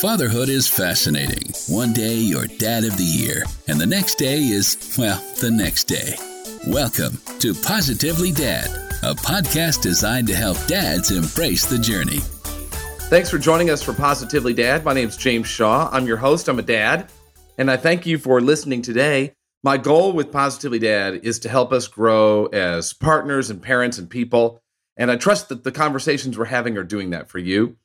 Fatherhood is fascinating. One day you're dad of the year, and the next day is, well, the next day. Welcome to Positively Dad, a podcast designed to help dads embrace the journey. Thanks for joining us for Positively Dad. My name is James Shaw. I'm your host. I'm a dad, and I thank you for listening today. My goal with Positively Dad is to help us grow as partners and parents and people. And I trust that the conversations we're having are doing that for you.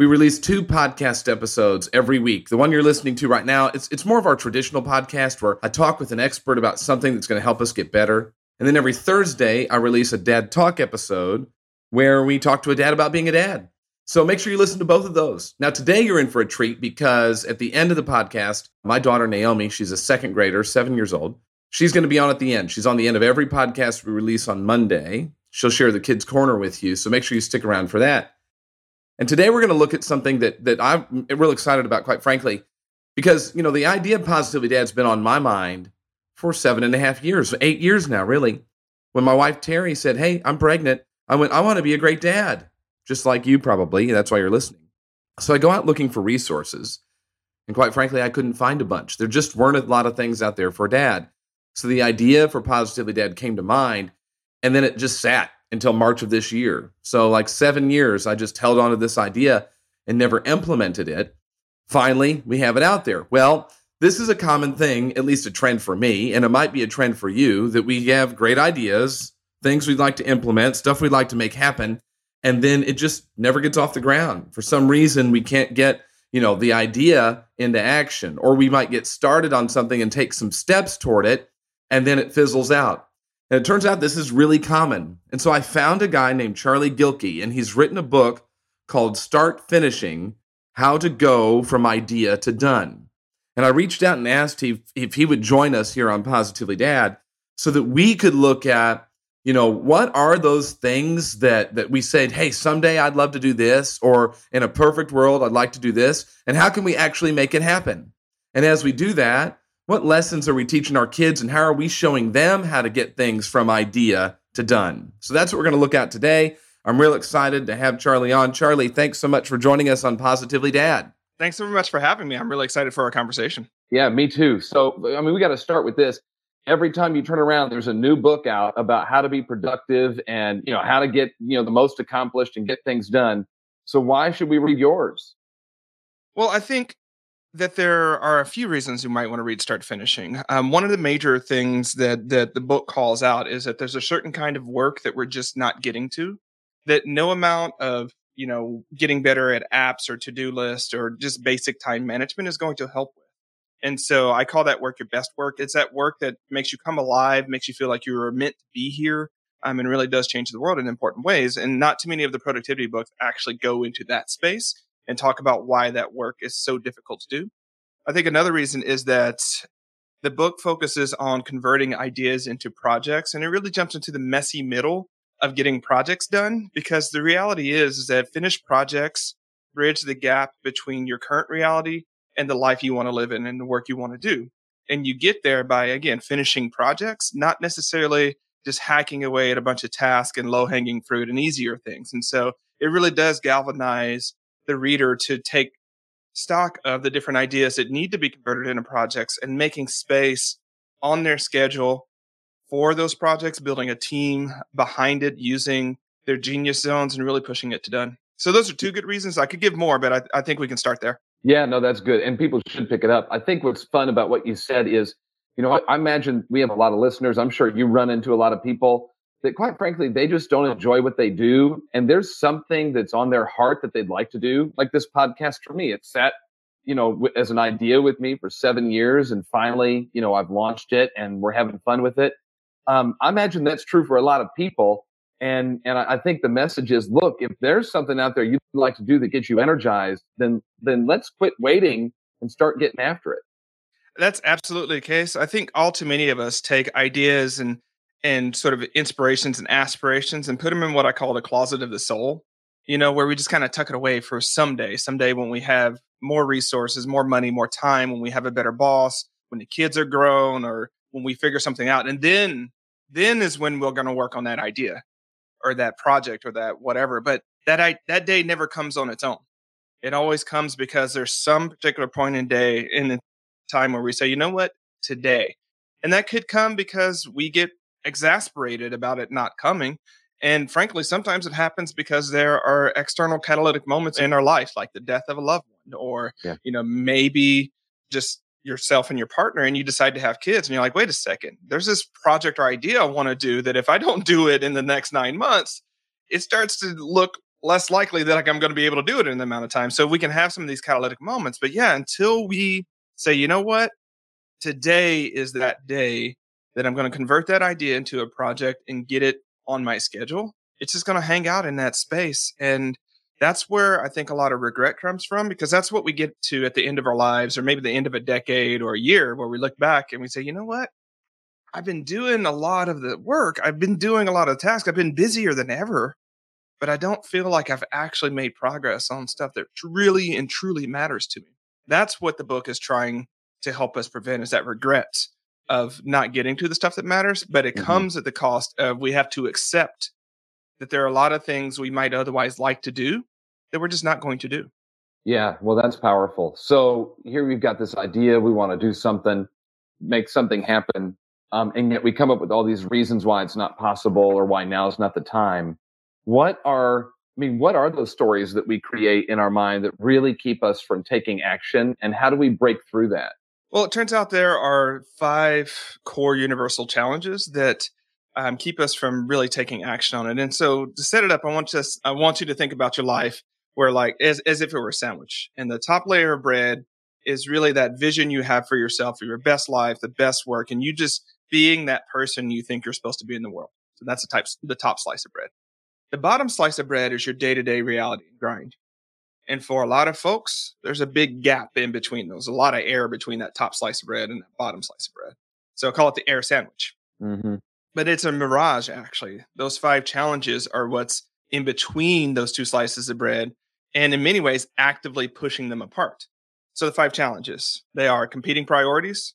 We release two podcast episodes every week. The one you're listening to right now, it's, it's more of our traditional podcast where I talk with an expert about something that's going to help us get better. And then every Thursday, I release a dad talk episode where we talk to a dad about being a dad. So make sure you listen to both of those. Now, today you're in for a treat because at the end of the podcast, my daughter Naomi, she's a second grader, seven years old. She's going to be on at the end. She's on the end of every podcast we release on Monday. She'll share the kids' corner with you. So make sure you stick around for that. And today we're going to look at something that that I'm real excited about, quite frankly, because you know the idea of positively dad's been on my mind for seven and a half years, eight years now, really. When my wife Terry said, "Hey, I'm pregnant," I went, "I want to be a great dad," just like you probably. That's why you're listening. So I go out looking for resources, and quite frankly, I couldn't find a bunch. There just weren't a lot of things out there for dad. So the idea for positively dad came to mind, and then it just sat until March of this year. So, like seven years, I just held on to this idea and never implemented it. Finally, we have it out there. Well, this is a common thing, at least a trend for me, and it might be a trend for you that we have great ideas, things we'd like to implement, stuff we'd like to make happen, and then it just never gets off the ground. For some reason, we can't get, you know, the idea into action, or we might get started on something and take some steps toward it, and then it fizzles out. And it turns out this is really common. And so I found a guy named Charlie Gilkey, and he's written a book called Start Finishing How to Go from Idea to Done. And I reached out and asked if, if he would join us here on Positively Dad so that we could look at, you know, what are those things that that we said, hey, someday I'd love to do this, or in a perfect world, I'd like to do this, and how can we actually make it happen? And as we do that, what lessons are we teaching our kids and how are we showing them how to get things from idea to done? So that's what we're going to look at today. I'm real excited to have Charlie on. Charlie, thanks so much for joining us on Positively Dad. Thanks so much for having me. I'm really excited for our conversation. Yeah, me too. So, I mean, we got to start with this. Every time you turn around, there's a new book out about how to be productive and, you know, how to get, you know, the most accomplished and get things done. So, why should we read yours? Well, I think that there are a few reasons you might want to read start finishing. Um, one of the major things that that the book calls out is that there's a certain kind of work that we're just not getting to that no amount of you know getting better at apps or to-do lists or just basic time management is going to help with. And so i call that work your best work. It's that work that makes you come alive makes you feel like you were meant to be here um, and really does change the world in important ways. And not too many of the productivity books actually go into that space and talk about why that work is so difficult to do. I think another reason is that the book focuses on converting ideas into projects and it really jumps into the messy middle of getting projects done because the reality is, is that finished projects bridge the gap between your current reality and the life you want to live in and the work you want to do. And you get there by, again, finishing projects, not necessarily just hacking away at a bunch of tasks and low hanging fruit and easier things. And so it really does galvanize the reader to take stock of the different ideas that need to be converted into projects and making space on their schedule for those projects, building a team behind it, using their genius zones and really pushing it to done. So those are two good reasons. I could give more, but I, I think we can start there. Yeah, no, that's good. And people should pick it up. I think what's fun about what you said is, you know, I, I imagine we have a lot of listeners. I'm sure you run into a lot of people that quite frankly they just don't enjoy what they do and there's something that's on their heart that they'd like to do. Like this podcast for me it sat you know as an idea with me for seven years and finally you know i've launched it and we're having fun with it. Um, i imagine that's true for a lot of people and and i think the message is look if there's something out there you'd like to do that gets you energized then then let's quit waiting and start getting after it. That's absolutely the case. I think all too many of us take ideas and and sort of inspirations and aspirations and put them in what I call the closet of the soul, you know, where we just kind of tuck it away for someday, someday when we have more resources, more money, more time, when we have a better boss, when the kids are grown or when we figure something out. And then, then is when we're going to work on that idea or that project or that whatever. But that I, that day never comes on its own. It always comes because there's some particular point in day in the time where we say, you know what, today. And that could come because we get exasperated about it not coming. And frankly, sometimes it happens because there are external catalytic moments in our life, like the death of a loved one, or, yeah. you know, maybe just yourself and your partner, and you decide to have kids. And you're like, wait a second, there's this project or idea I want to do that if I don't do it in the next nine months, it starts to look less likely that I'm going to be able to do it in the amount of time. So we can have some of these catalytic moments. But yeah, until we say, you know what, today is that day that I'm going to convert that idea into a project and get it on my schedule. It's just going to hang out in that space. And that's where I think a lot of regret comes from because that's what we get to at the end of our lives or maybe the end of a decade or a year where we look back and we say, you know what? I've been doing a lot of the work. I've been doing a lot of tasks. I've been busier than ever, but I don't feel like I've actually made progress on stuff that really and truly matters to me. That's what the book is trying to help us prevent is that regret of not getting to the stuff that matters, but it mm-hmm. comes at the cost of we have to accept that there are a lot of things we might otherwise like to do that we're just not going to do. Yeah, well, that's powerful. So here we've got this idea we want to do something, make something happen, um, and yet we come up with all these reasons why it's not possible or why now is not the time. What are I mean, what are those stories that we create in our mind that really keep us from taking action, and how do we break through that? Well, it turns out there are five core universal challenges that um, keep us from really taking action on it. And so to set it up, I want us, I want you to think about your life where like as, as if it were a sandwich and the top layer of bread is really that vision you have for yourself, for your best life, the best work, and you just being that person you think you're supposed to be in the world. So that's the type, the top slice of bread. The bottom slice of bread is your day to day reality and grind. And for a lot of folks, there's a big gap in between those, a lot of air between that top slice of bread and that bottom slice of bread. So I call it the air sandwich. Mm-hmm. But it's a mirage, actually. Those five challenges are what's in between those two slices of bread, and in many ways, actively pushing them apart. So the five challenges they are competing priorities,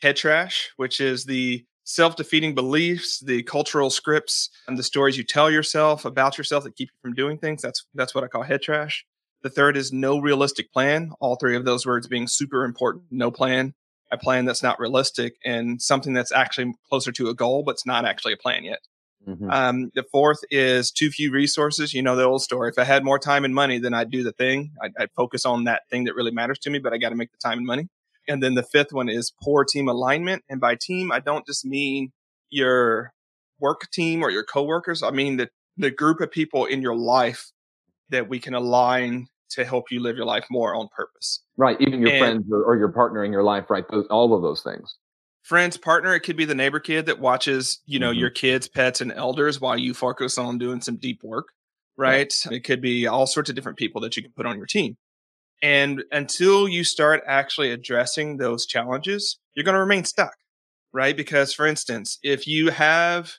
head trash, which is the self defeating beliefs, the cultural scripts, and the stories you tell yourself about yourself that keep you from doing things. That's that's what I call head trash. The third is no realistic plan. All three of those words being super important. No plan, a plan that's not realistic, and something that's actually closer to a goal, but it's not actually a plan yet. Mm-hmm. Um, the fourth is too few resources. You know the old story. If I had more time and money, then I'd do the thing. I'd, I'd focus on that thing that really matters to me, but I got to make the time and money. And then the fifth one is poor team alignment. And by team, I don't just mean your work team or your coworkers. I mean the the group of people in your life that we can align to help you live your life more on purpose. Right. Even your and friends or, or, your partner in your life, right? Those, all of those things. Friends, partner, it could be the neighbor kid that watches, you know, mm-hmm. your kids, pets, and elders while you focus on doing some deep work, right? right? It could be all sorts of different people that you can put on your team. And until you start actually addressing those challenges, you're going to remain stuck, right? Because, for instance, if you have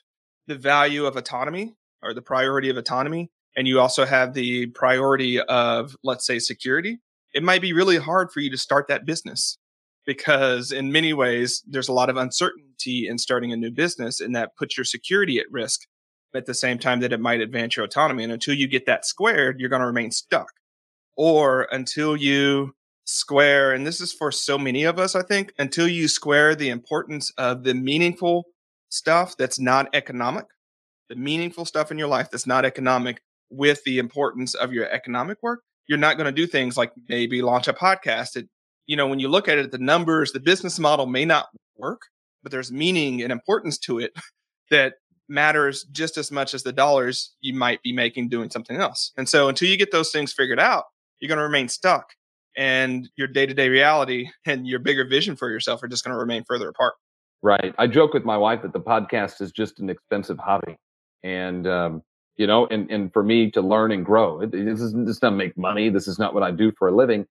the value of autonomy or the priority of autonomy, and you also have the priority of, let's say, security, it might be really hard for you to start that business because, in many ways, there's a lot of uncertainty in starting a new business, and that puts your security at risk at the same time that it might advance your autonomy. And until you get that squared, you're going to remain stuck. Or until you square, and this is for so many of us, I think, until you square the importance of the meaningful stuff that's not economic, the meaningful stuff in your life that's not economic with the importance of your economic work, you're not going to do things like maybe launch a podcast. It, you know, when you look at it, the numbers, the business model may not work, but there's meaning and importance to it that matters just as much as the dollars you might be making doing something else. And so until you get those things figured out, you're going to remain stuck and your day-to-day reality and your bigger vision for yourself are just going to remain further apart. Right. I joke with my wife that the podcast is just an expensive hobby. And um, you know, and, and for me to learn and grow. It, this, is, this doesn't make money. This is not what I do for a living.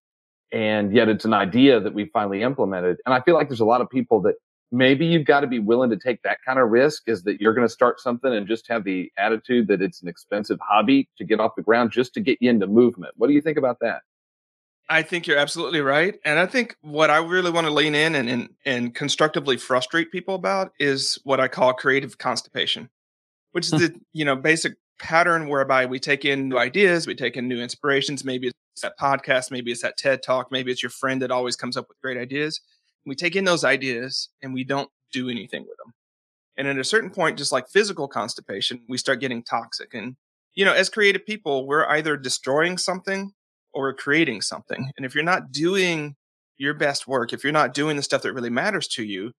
And yet it's an idea that we finally implemented. And I feel like there's a lot of people that maybe you've got to be willing to take that kind of risk is that you're going to start something and just have the attitude that it's an expensive hobby to get off the ground just to get you into movement. What do you think about that? I think you're absolutely right. And I think what I really want to lean in and, and, and constructively frustrate people about is what I call creative constipation, which is hmm. the, you know, basic pattern whereby we take in new ideas, we take in new inspirations. Maybe it's that podcast, maybe it's that TED talk, maybe it's your friend that always comes up with great ideas. We take in those ideas and we don't do anything with them. And at a certain point, just like physical constipation, we start getting toxic. And, you know, as creative people, we're either destroying something or we're creating something. And if you're not doing your best work, if you're not doing the stuff that really matters to you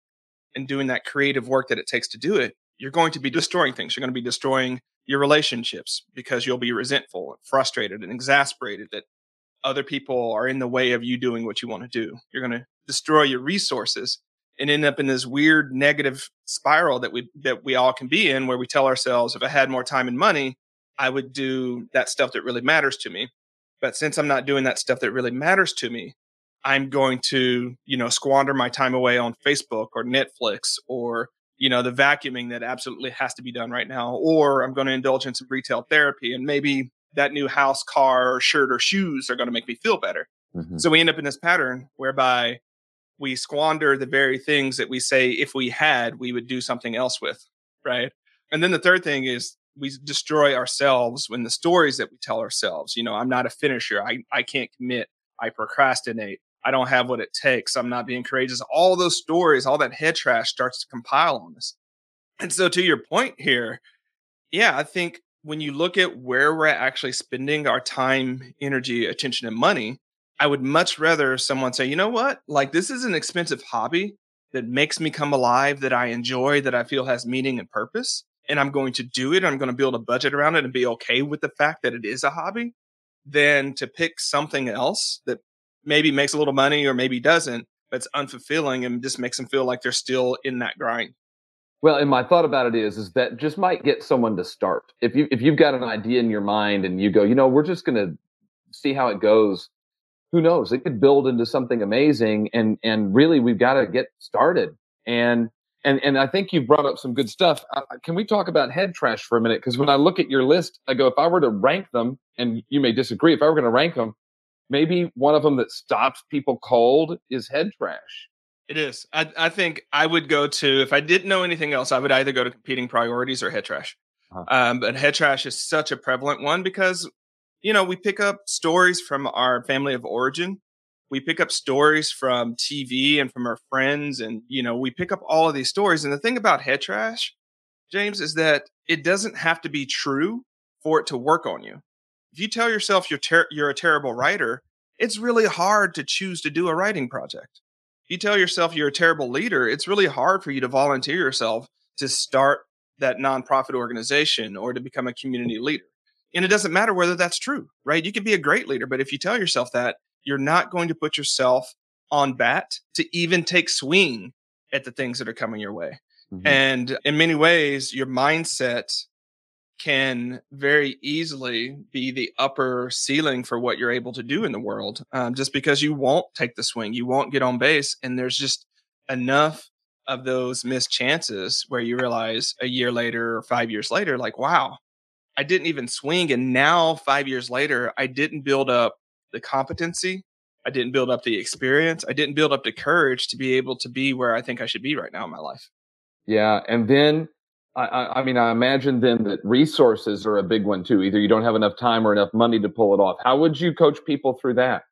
and doing that creative work that it takes to do it, you're going to be destroying things. You're going to be destroying your relationships because you'll be resentful and frustrated and exasperated that other people are in the way of you doing what you want to do. You're going to destroy your resources and end up in this weird negative spiral that we that we all can be in where we tell ourselves if I had more time and money, I would do that stuff that really matters to me. But since I'm not doing that stuff that really matters to me, I'm going to, you know, squander my time away on Facebook or Netflix or you know, the vacuuming that absolutely has to be done right now, or I'm going to indulge in some retail therapy and maybe that new house, car, or shirt or shoes are going to make me feel better. Mm-hmm. So we end up in this pattern whereby we squander the very things that we say if we had, we would do something else with. Right. And then the third thing is we destroy ourselves when the stories that we tell ourselves, you know, I'm not a finisher. I, I can't commit. I procrastinate. I don't have what it takes. I'm not being courageous. All those stories, all that head trash starts to compile on us. And so, to your point here, yeah, I think when you look at where we're actually spending our time, energy, attention, and money, I would much rather someone say, you know what? Like, this is an expensive hobby that makes me come alive, that I enjoy, that I feel has meaning and purpose. And I'm going to do it. I'm going to build a budget around it and be okay with the fact that it is a hobby than to pick something else that maybe makes a little money or maybe doesn't, but it's unfulfilling and just makes them feel like they're still in that grind. Well, and my thought about it is, is that just might get someone to start. If you if you've got an idea in your mind and you go, you know, we're just going to see how it goes. Who knows? It could build into something amazing, and and really, we've got to get started. And and and I think you've brought up some good stuff. Uh, can we talk about head trash for a minute? Because when I look at your list, I go, if I were to rank them, and you may disagree, if I were going to rank them, maybe one of them that stops people cold is head trash. It is. I, I think I would go to if I didn't know anything else, I would either go to competing priorities or head trash. Uh-huh. Um, but head trash is such a prevalent one because you know we pick up stories from our family of origin, we pick up stories from TV and from our friends, and you know we pick up all of these stories. And the thing about head trash, James, is that it doesn't have to be true for it to work on you if you tell yourself you're ter- you're a terrible writer, it's really hard to choose to do a writing project. If you tell yourself you're a terrible leader, it's really hard for you to volunteer yourself to start that nonprofit organization or to become a community leader. And it doesn't matter whether that's true, right? You can be a great leader, but if you tell yourself that, you're not going to put yourself on bat to even take swing at the things that are coming your way. Mm-hmm. And in many ways, your mindset can very easily be the upper ceiling for what you're able to do in the world um, just because you won't take the swing you won't get on base and there's just enough of those missed chances where you realize a year later or five years later like wow i didn't even swing and now five years later i didn't build up the competency i didn't build up the experience i didn't build up the courage to be able to be where i think i should be right now in my life. Yeah and then I, I, mean, I imagine then that resources are a big one too. Either you don't have enough time or enough money to pull it off. How would you coach people through that?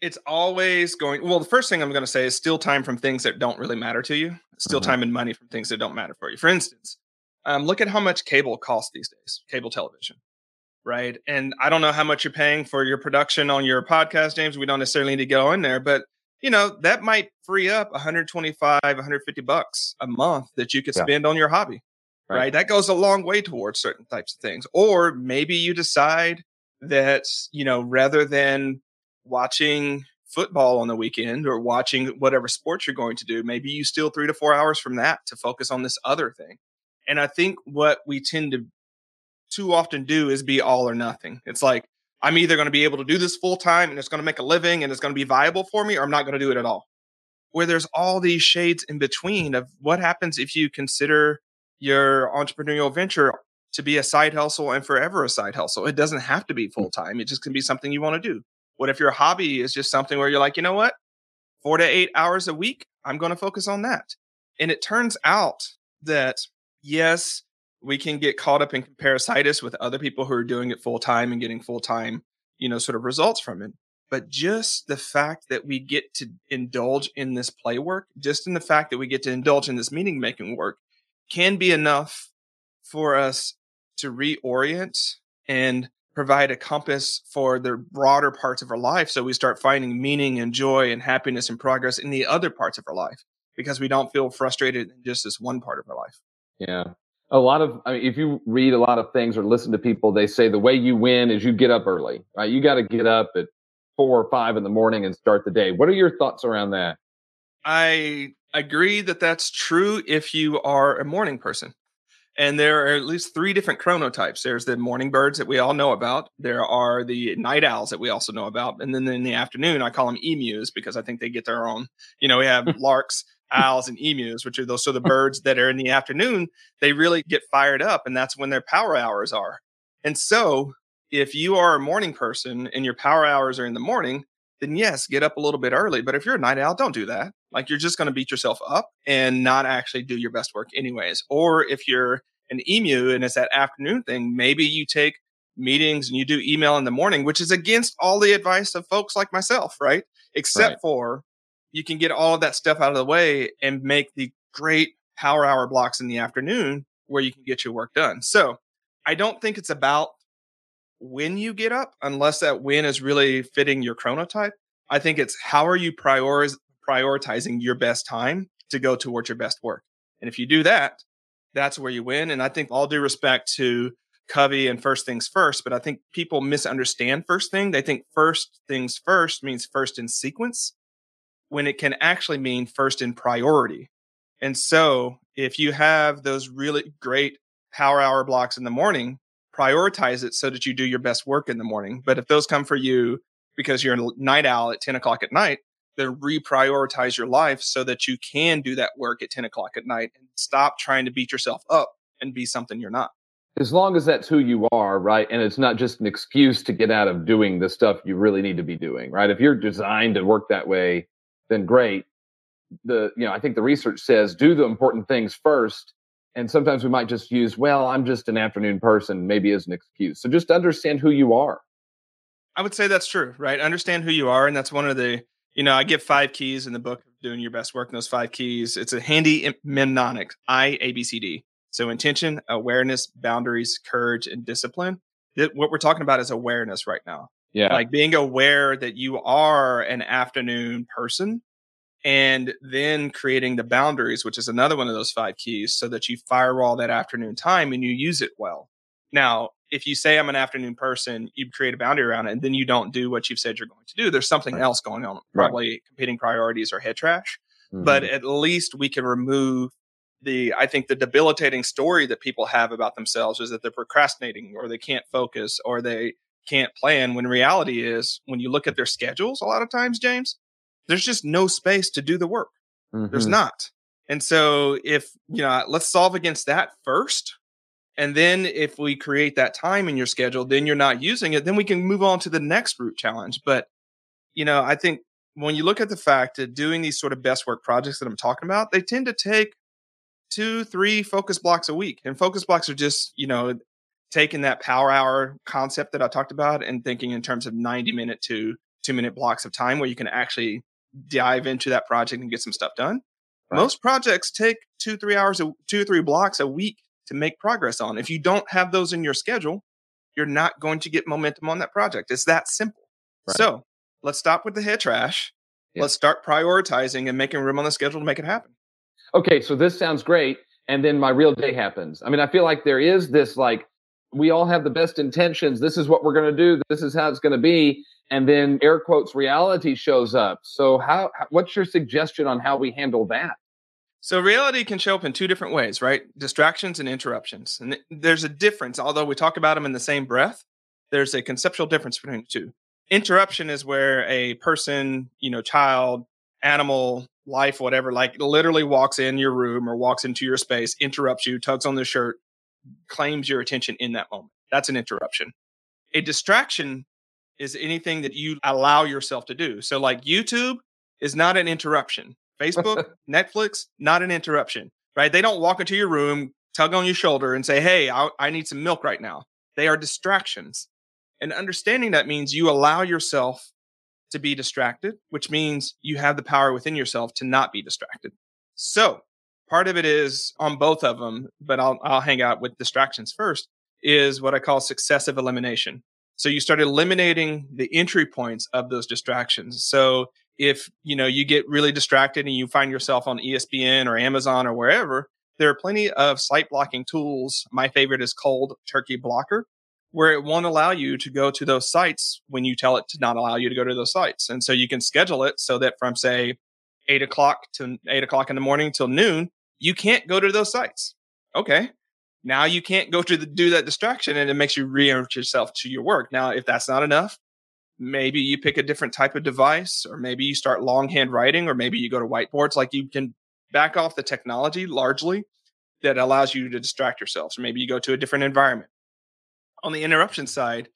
It's always going. Well, the first thing I'm going to say is steal time from things that don't really matter to you. Steal mm-hmm. time and money from things that don't matter for you. For instance, um, look at how much cable costs these days. Cable television, right? And I don't know how much you're paying for your production on your podcast, James. We don't necessarily need to go in there, but you know, that might free up 125, 150 bucks a month that you could yeah. spend on your hobby. Right. right. That goes a long way towards certain types of things. Or maybe you decide that, you know, rather than watching football on the weekend or watching whatever sports you're going to do, maybe you steal three to four hours from that to focus on this other thing. And I think what we tend to too often do is be all or nothing. It's like, I'm either going to be able to do this full time and it's going to make a living and it's going to be viable for me, or I'm not going to do it at all. Where there's all these shades in between of what happens if you consider your entrepreneurial venture to be a side hustle and forever a side hustle. It doesn't have to be hmm. full time, it just can be something you want to do. What if your hobby is just something where you're like, you know what? Four to eight hours a week, I'm going to focus on that. And it turns out that, yes, we can get caught up in comparisitis with other people who are doing it full time and getting full time, you know, sort of results from it. But just the fact that we get to indulge in this play work, just in the fact that we get to indulge in this meaning making work can be enough for us to reorient and provide a compass for the broader parts of our life. So we start finding meaning and joy and happiness and progress in the other parts of our life because we don't feel frustrated in just this one part of our life. Yeah. A lot of, I mean, if you read a lot of things or listen to people, they say the way you win is you get up early, right? You got to get up at four or five in the morning and start the day. What are your thoughts around that? I agree that that's true if you are a morning person. And there are at least three different chronotypes. There's the morning birds that we all know about. There are the night owls that we also know about. And then in the afternoon, I call them emus because I think they get their own. You know, we have larks, owls, and emus, which are those so the birds that are in the afternoon, they really get fired up, and that's when their power hours are. And so if you are a morning person and your power hours are in the morning, then yes, get up a little bit early. But if you're a night owl, don't do that. Like you're just going to beat yourself up and not actually do your best work anyways. Or if you're an emu and it's that afternoon thing, maybe you take meetings and you do email in the morning, which is against all the advice of folks like myself, right? Except right. for you can get all of that stuff out of the way and make the great power hour blocks in the afternoon where you can get your work done. So I don't think it's about when you get up, unless that win is really fitting your chronotype. I think it's how are you prioritize, prioritizing your best time to go towards your best work. And if you do that, that's where you win. And I think all due respect to Covey and first things first, but I think people misunderstand first thing. They think first things first means first in sequence when it can actually mean first in priority. And so if you have those really great power hour blocks in the morning, prioritize it so that you do your best work in the morning. But if those come for you because you're a night owl at 10 o'clock at night, then reprioritize your life so that you can do that work at 10 o'clock at night and stop trying to beat yourself up and be something you're not. As long as that's who you are, right? And it's not just an excuse to get out of doing the stuff you really need to be doing, right? If you're designed to work that way, then great. The, you know, I think the research says do the important things first and sometimes we might just use well i'm just an afternoon person maybe as an excuse. So just understand who you are. I would say that's true right? Understand who you are and that's one of the you know i give five keys in the book of doing your best work those five keys it's a handy mnemonic i a b c d. So intention awareness boundaries courage and discipline. What we're talking about is awareness right now yeah like being aware that you are an afternoon person and then creating the boundaries, which is another one of those five keys, so that you firewall that afternoon time and you use it well. Now, if you say I'm an afternoon person, you create a boundary around it, and then you don't do what you've said you're going to do. There's something right. else going on, probably right. competing priorities or head trash. Mm-hmm. But at least we can remove the, I think, the debilitating story that people have about themselves is that they're procrastinating or they can't focus or they can't plan. When reality is, when you look at their schedules, a lot of times, James, there's just no space to do the work. Mm-hmm. There's not. And so if, you know, let's solve against that first. And then if we create that time in your schedule, then you're not using it, then we can move on to the next root challenge. But, you know, I think when you look at the fact that doing these sort of best work projects that I'm talking about, they tend to take two, three focus blocks a week. And focus blocks are just, you know, taking that power hour concept that I talked about and thinking in terms of 90 minute to two minute blocks of time where you can actually dive into that project and get some stuff done. Right. Most projects take two, three hours, two or three blocks a week to make progress on. If you don't have those in your schedule, you're not going to get momentum on that project. It's that simple. Right. So let's stop with the head trash. Let's start prioritizing and making room on the schedule to make it happen. Okay, so this sounds great. And then my real day happens. I mean, I feel like there is this like, we all have the best intentions. This is what we're going to do. This is how it's going to be and then air quotes reality shows up. So how what's your suggestion on how we handle that? So reality can show up in two different ways, right? Distractions and interruptions. And there's a difference, although we talk about them in the same breath, there's a conceptual difference between the two. Interruption is where a person, you know, child, animal, life, whatever, like literally walks in your room or walks into your space, interrupts you, tugs on the shirt, claims your attention in that moment. That's an interruption. A distraction is anything that you allow yourself to do. So, like YouTube is not an interruption. Facebook, Netflix, not an interruption, right? They don't walk into your room, tug on your shoulder, and say, Hey, I, I need some milk right now. They are distractions. And understanding that means you allow yourself to be distracted, which means you have the power within yourself to not be distracted. So part of it is on both of them, but I'll, I'll hang out with distractions first, is what I call successive elimination. So you start eliminating the entry points of those distractions. So if you know you get really distracted and you find yourself on ESPN or Amazon or wherever, there are plenty of site blocking tools. My favorite is Cold Turkey Blocker, where it won't allow you to go to those sites when you tell it to not allow you to go to those sites. And so you can schedule it so that from say eight o'clock to eight o'clock in the morning till noon, you can't go to those sites. Okay. Now you can't go to the, do that distraction and it makes you reorient yourself to your work. Now, if that's not enough, maybe you pick a different type of device or maybe you start longhand writing or maybe you go to whiteboards like you can back off the technology largely that allows you to distract yourself. So maybe you go to a different environment. On the interruption side,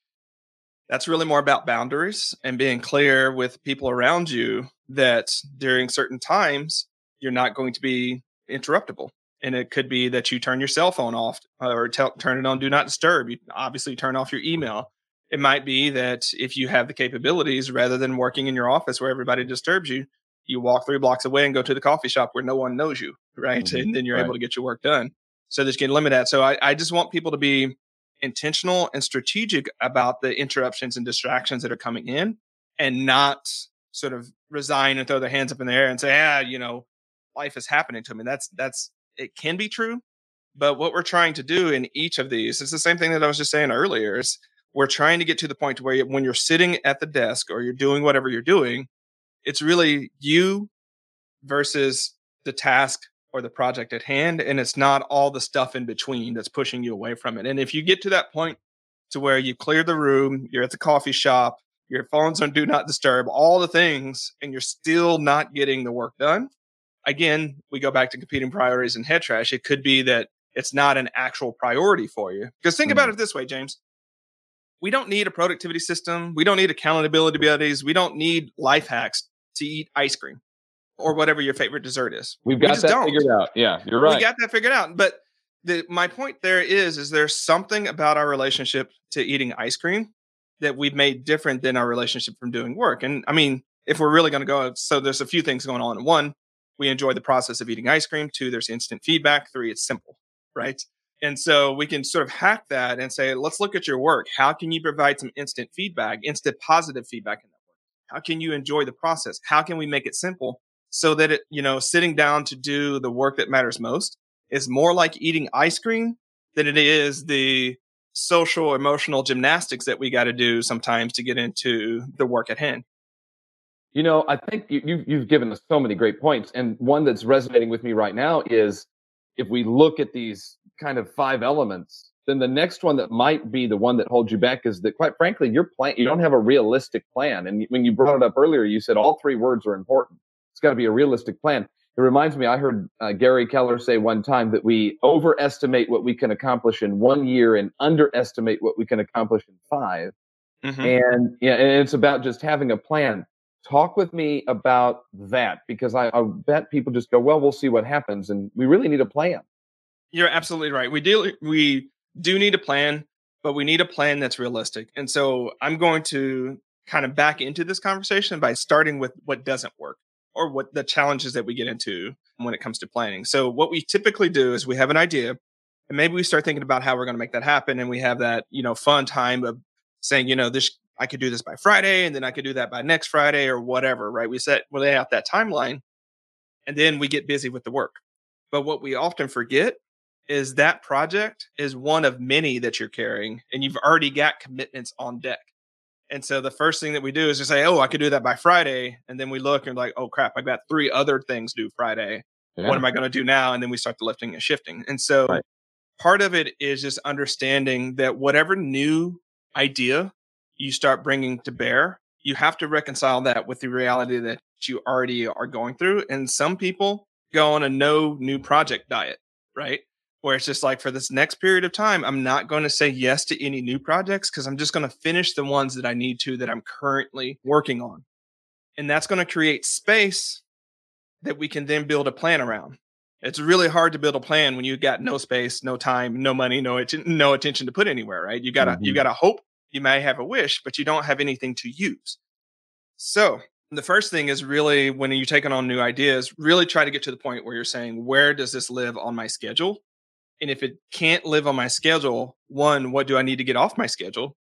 that's really more about boundaries and being clear with people around you that during certain times you're not going to be interruptible. And it could be that you turn your cell phone off or tell, turn it on do not disturb. You obviously turn off your email. It might be that if you have the capabilities, rather than working in your office where everybody disturbs you, you walk three blocks away and go to the coffee shop where no one knows you, right? Mm-hmm. And then you're right. able to get your work done. So there's getting limit that. So I, I just want people to be intentional and strategic about the interruptions and distractions that are coming in and not sort of resign and throw their hands up in the air and say, ah, you know, life is happening to me. That's that's it can be true. But what we're trying to do in each of these, it's the same thing that I was just saying earlier, is we're trying to get to the point where when you're sitting at the desk or you're doing whatever you're doing, it's really you versus the task or the project at hand and it's not all the stuff in between that's pushing you away from it and if you get to that point to where you clear the room you're at the coffee shop your phone's on do not disturb all the things and you're still not getting the work done again we go back to competing priorities and head trash it could be that it's not an actual priority for you because think mm-hmm. about it this way james we don't need a productivity system we don't need accountability abilities. we don't need life hacks to eat ice cream or whatever your favorite dessert is. We've got we that don't. figured out. Yeah, you're right. We got that figured out. But the, my point there is, is there's something about our relationship to eating ice cream that we've made different than our relationship from doing work. And I mean, if we're really going to go, so there's a few things going on. One, we enjoy the process of eating ice cream. Two, there's instant feedback. Three, it's simple, right? And so we can sort of hack that and say, let's look at your work. How can you provide some instant feedback, instant positive feedback in that work? How can you enjoy the process? How can we make it simple so that it, you know, sitting down to do the work that matters most is more like eating ice cream than it is the social emotional gymnastics that we got to do sometimes to get into the work at hand. You know, I think you, you've, you've given us so many great points. And one that's resonating with me right now is if we look at these kind of five elements, then the next one that might be the one that holds you back is that, quite frankly, your plan, you don't have a realistic plan. And when you brought it up earlier, you said all three words are important. It's got to be a realistic plan. It reminds me, I heard uh, Gary Keller say one time that we overestimate what we can accomplish in one year and underestimate what we can accomplish in 5 mm-hmm. And yeah, and it's about just having a plan. Talk with me about that because I, I bet people just go, well, we'll see what happens, and we really need a plan. You're absolutely right. We do we do need a plan, but we need a plan that's realistic. And so I'm going to kind of back into this conversation by starting with what doesn't work or what the challenges that we get into when it comes to planning. So what we typically do is we have an idea and maybe we start thinking about how we're going to make that happen and we have that, you know, fun time of saying, you know, this I could do this by Friday and then I could do that by next Friday or whatever, right? We set we lay out that timeline and then we get busy with the work. But what we often forget is that project is one of many that you're carrying and you've already got commitments on deck. And so the first thing that we do is to say, "Oh, I could do that by Friday," and then we look and like, "Oh crap, I've got three other things due Friday. Yeah. What am I going to do now?" And then we start the lifting and shifting. And so right. part of it is just understanding that whatever new idea you start bringing to bear, you have to reconcile that with the reality that you already are going through. And some people go on a no new project diet, right? where it's just like for this next period of time, I'm not going to say yes to any new projects because I'm just going to finish the ones that I need to that I'm currently working on. And that's going to create space that we can then build a plan around. It's really hard to build a plan when you've got no space, no time, no money, no no attention to put anywhere, right? You got to mm-hmm. you got to hope, You may have a wish, but you don't have anything to use. So, the first thing is really when you're taking on new ideas, really try to get to the point where you're saying, where does this live on my schedule? And if it can't live on my schedule, one, what do I need to get off my schedule?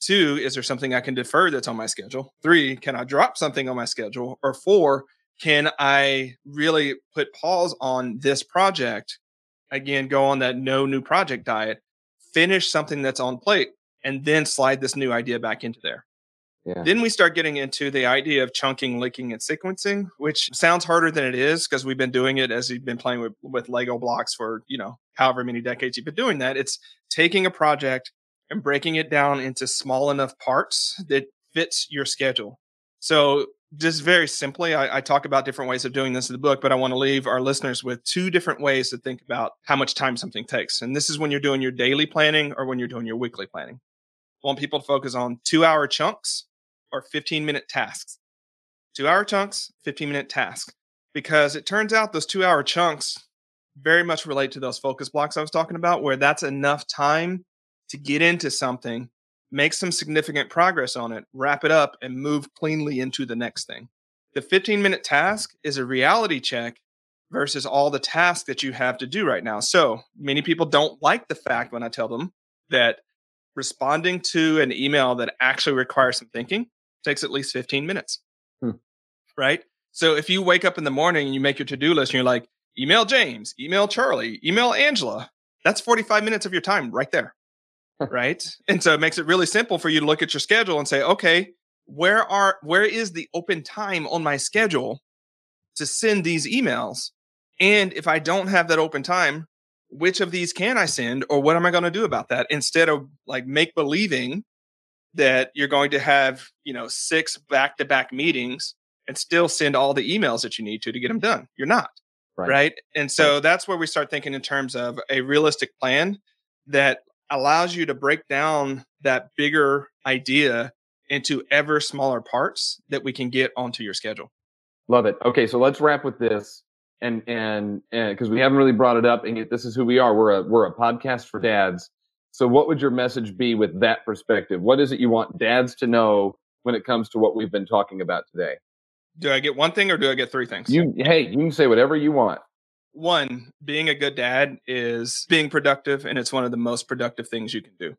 Two, is there something I can defer that's on my schedule? Three, can I drop something on my schedule? Or four, can I really put pause on this project? Again, go on that no new project diet, finish something that's on plate, and then slide this new idea back into there. Yeah. Then we start getting into the idea of chunking, linking, and sequencing, which sounds harder than it is because we've been doing it as you've been playing with, with Lego blocks for, you know, however many decades you've been doing that. It's taking a project and breaking it down into small enough parts that fits your schedule. So just very simply, I, I, talk about different ways of doing this in the book, but I want to leave our listeners with two different ways to think about how much time something takes. And this is when you're doing your daily planning or when you're doing your weekly planning. Want people to focus on two hour chunks or 15 minute tasks. Two hour chunks, 15 minute tasks. Because it turns out those two hour chunks very much relate to those focus blocks I was talking about, where that's enough time to get into something make some significant progress on it, wrap it up, and move cleanly into the next thing. The 15 minute task is a reality check versus all the tasks that you have to do right now. So many people don't like the fact when I tell them that responding to an email that actually requires some thinking takes at least 15 minutes. Hmm. Right. So if you wake up in the morning and you make your to do list and you're like, email James, email Charlie, email Angela, that's 45 minutes of your time right there right? And so it makes it really simple for you to look at your schedule and say, okay, where are where is the open time on my schedule to send these emails? And if I don't have that open time, which of these can I send or what am I going to do about that instead of like make believing that you're going to have, you know, six back-to-back meetings and still send all the emails that you need to to get them done. You're not. Right. right? And so right. that's where we start thinking in terms of a realistic plan that allows you to break down that bigger idea into ever smaller parts that we can get onto your schedule. Love it. Okay, so let's wrap with this, and and because we haven't really brought it up, and yet this is who we are. We're a we're a podcast for dads. So, what would your message be with that perspective? What is it you want dads to know when it comes to what we've been talking about today? Do I get one thing or do I get three things? You hey, you can say whatever you want one, being a good dad is being productive, and it's one of the most productive things you can do.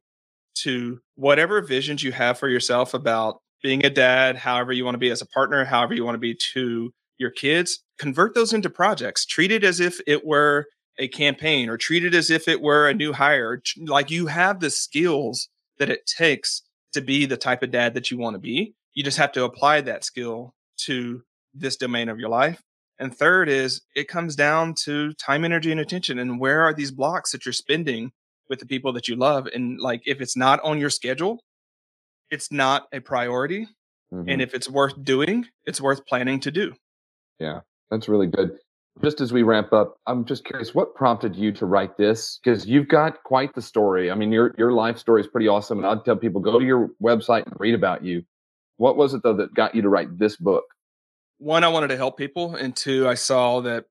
To whatever visions you have for yourself about being a dad, however you want to be as a partner, however you want to be to your kids, convert those into projects. Treat it as if it were a campaign or treat it as if it were a new hire. Like you have the skills that it takes to be the type of dad that you want to be. You just have to apply that skill to this domain of your life and third is it comes down to time, energy, and attention. And where are these blocks that you're spending with the people that you love? And like, if it's not on your schedule, it's not a priority. Mm-hmm. And if it's worth doing, it's worth planning to do. Yeah, that's really good. Just as we ramp up, I'm just curious, what prompted you to write this? Because you've got quite the story. I mean, your your life story is pretty awesome. And I'd tell people go to your website and read about you. What was it though that got you to write this book? one, I wanted to help people, and two, I saw that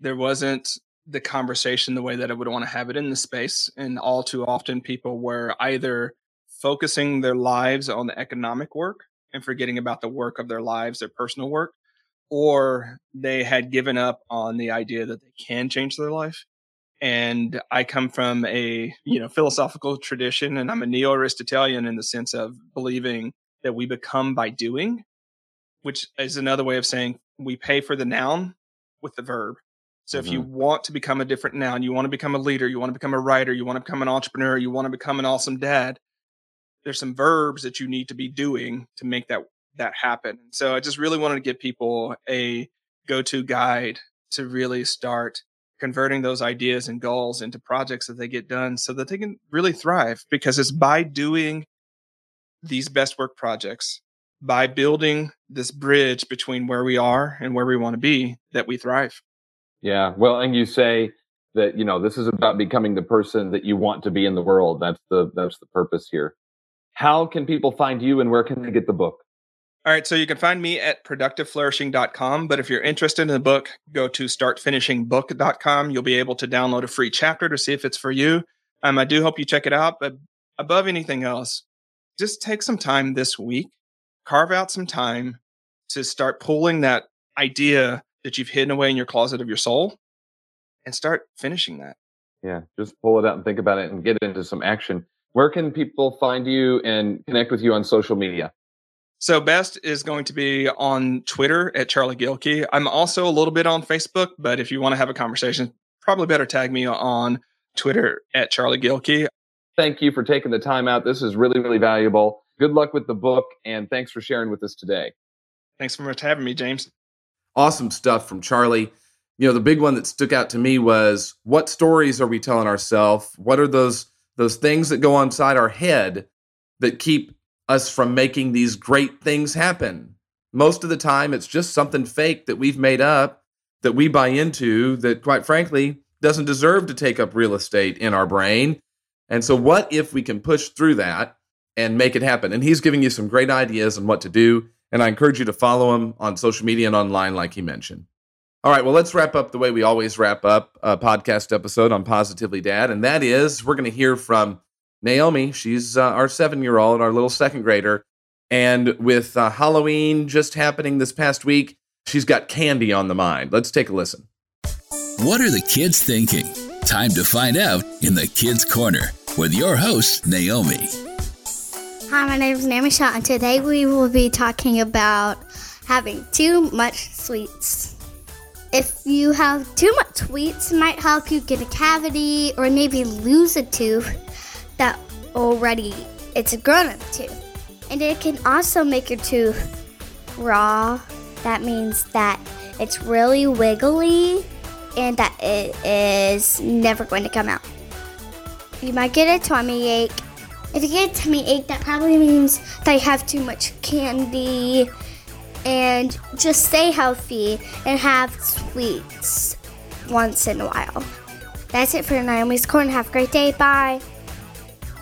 there wasn't the conversation the way that I would want to have it in the space. And all too often, people were either focusing their lives on the economic work and forgetting about the work of their lives, their personal work, or they had given up on the idea that they can change their life. And I come from a you know philosophical tradition, and I'm a neo-Aristotelian in the sense of believing that we become by doing which is another way of saying we pay for the noun with the verb. So mm-hmm. if you mm-hmm. want to become a different noun, you want to become a leader, you want to become a writer, you want to become an entrepreneur, you want to become an awesome dad, there's some verbs that you need to be doing to make that that happen. So I just really wanted to give people a go-to guide to really start converting those ideas and goals into projects that they get done so that they can really thrive because it's by doing these best work projects by building this bridge between where we are and where we want to be that we thrive. Yeah. Well, and you say that, you know, this is about becoming the person that you want to be in the world. That's the that's the purpose here. How can people find you and where can they get the book? All right, so you can find me at productiveflourishing.com, but if you're interested in the book, go to startfinishingbook.com. You'll be able to download a free chapter to see if it's for you. Um, I do hope you check it out, but above anything else, just take some time this week, carve out some time to start pulling that idea that you've hidden away in your closet of your soul and start finishing that. Yeah, just pull it out and think about it and get into some action. Where can people find you and connect with you on social media? So best is going to be on Twitter at Charlie Gilkey. I'm also a little bit on Facebook, but if you want to have a conversation, probably better tag me on Twitter at Charlie Gilkey. Thank you for taking the time out. This is really, really valuable. Good luck with the book, and thanks for sharing with us today. Thanks so much for having me, James. Awesome stuff from Charlie. You know, the big one that stuck out to me was what stories are we telling ourselves? What are those those things that go inside our head that keep us from making these great things happen. Most of the time, it's just something fake that we've made up that we buy into that, quite frankly, doesn't deserve to take up real estate in our brain. And so, what if we can push through that and make it happen? And he's giving you some great ideas on what to do. And I encourage you to follow him on social media and online, like he mentioned. All right, well, let's wrap up the way we always wrap up a podcast episode on Positively Dad. And that is, we're going to hear from Naomi, she's uh, our seven year old, our little second grader. And with uh, Halloween just happening this past week, she's got candy on the mind. Let's take a listen. What are the kids thinking? Time to find out in the Kids Corner with your host, Naomi. Hi, my name is Naomi Shaw, and today we will be talking about having too much sweets. If you have too much sweets, it might help you get a cavity or maybe lose a tooth that already it's a grown-up tooth. And it can also make your tooth raw. That means that it's really wiggly and that it is never going to come out. You might get a tummy ache. If you get a tummy ache, that probably means that you have too much candy. And just stay healthy and have sweets once in a while. That's it for Naomi's Corn. Have a great day. Bye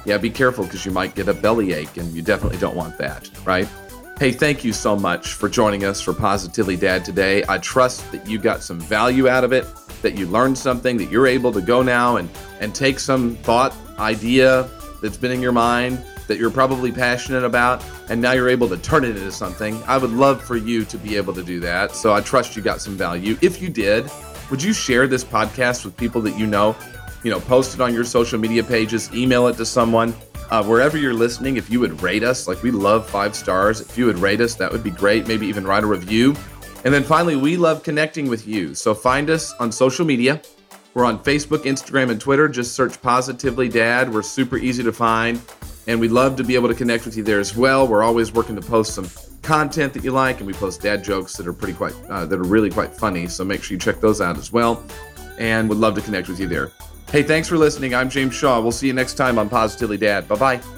yeah, be careful because you might get a bellyache and you definitely don't want that, right? Hey, thank you so much for joining us for Positively Dad today. I trust that you got some value out of it, that you learned something, that you're able to go now and, and take some thought, idea that's been in your mind that you're probably passionate about, and now you're able to turn it into something. I would love for you to be able to do that. So I trust you got some value. If you did, would you share this podcast with people that you know you know, post it on your social media pages, email it to someone. Uh, wherever you're listening, if you would rate us, like we love five stars, if you would rate us, that would be great. Maybe even write a review. And then finally, we love connecting with you. So find us on social media. We're on Facebook, Instagram, and Twitter. Just search Positively Dad. We're super easy to find. And we'd love to be able to connect with you there as well. We're always working to post some content that you like, and we post dad jokes that are pretty quite, uh, that are really quite funny. So make sure you check those out as well. And would love to connect with you there. Hey, thanks for listening. I'm James Shaw. We'll see you next time on Positively Dad. Bye bye.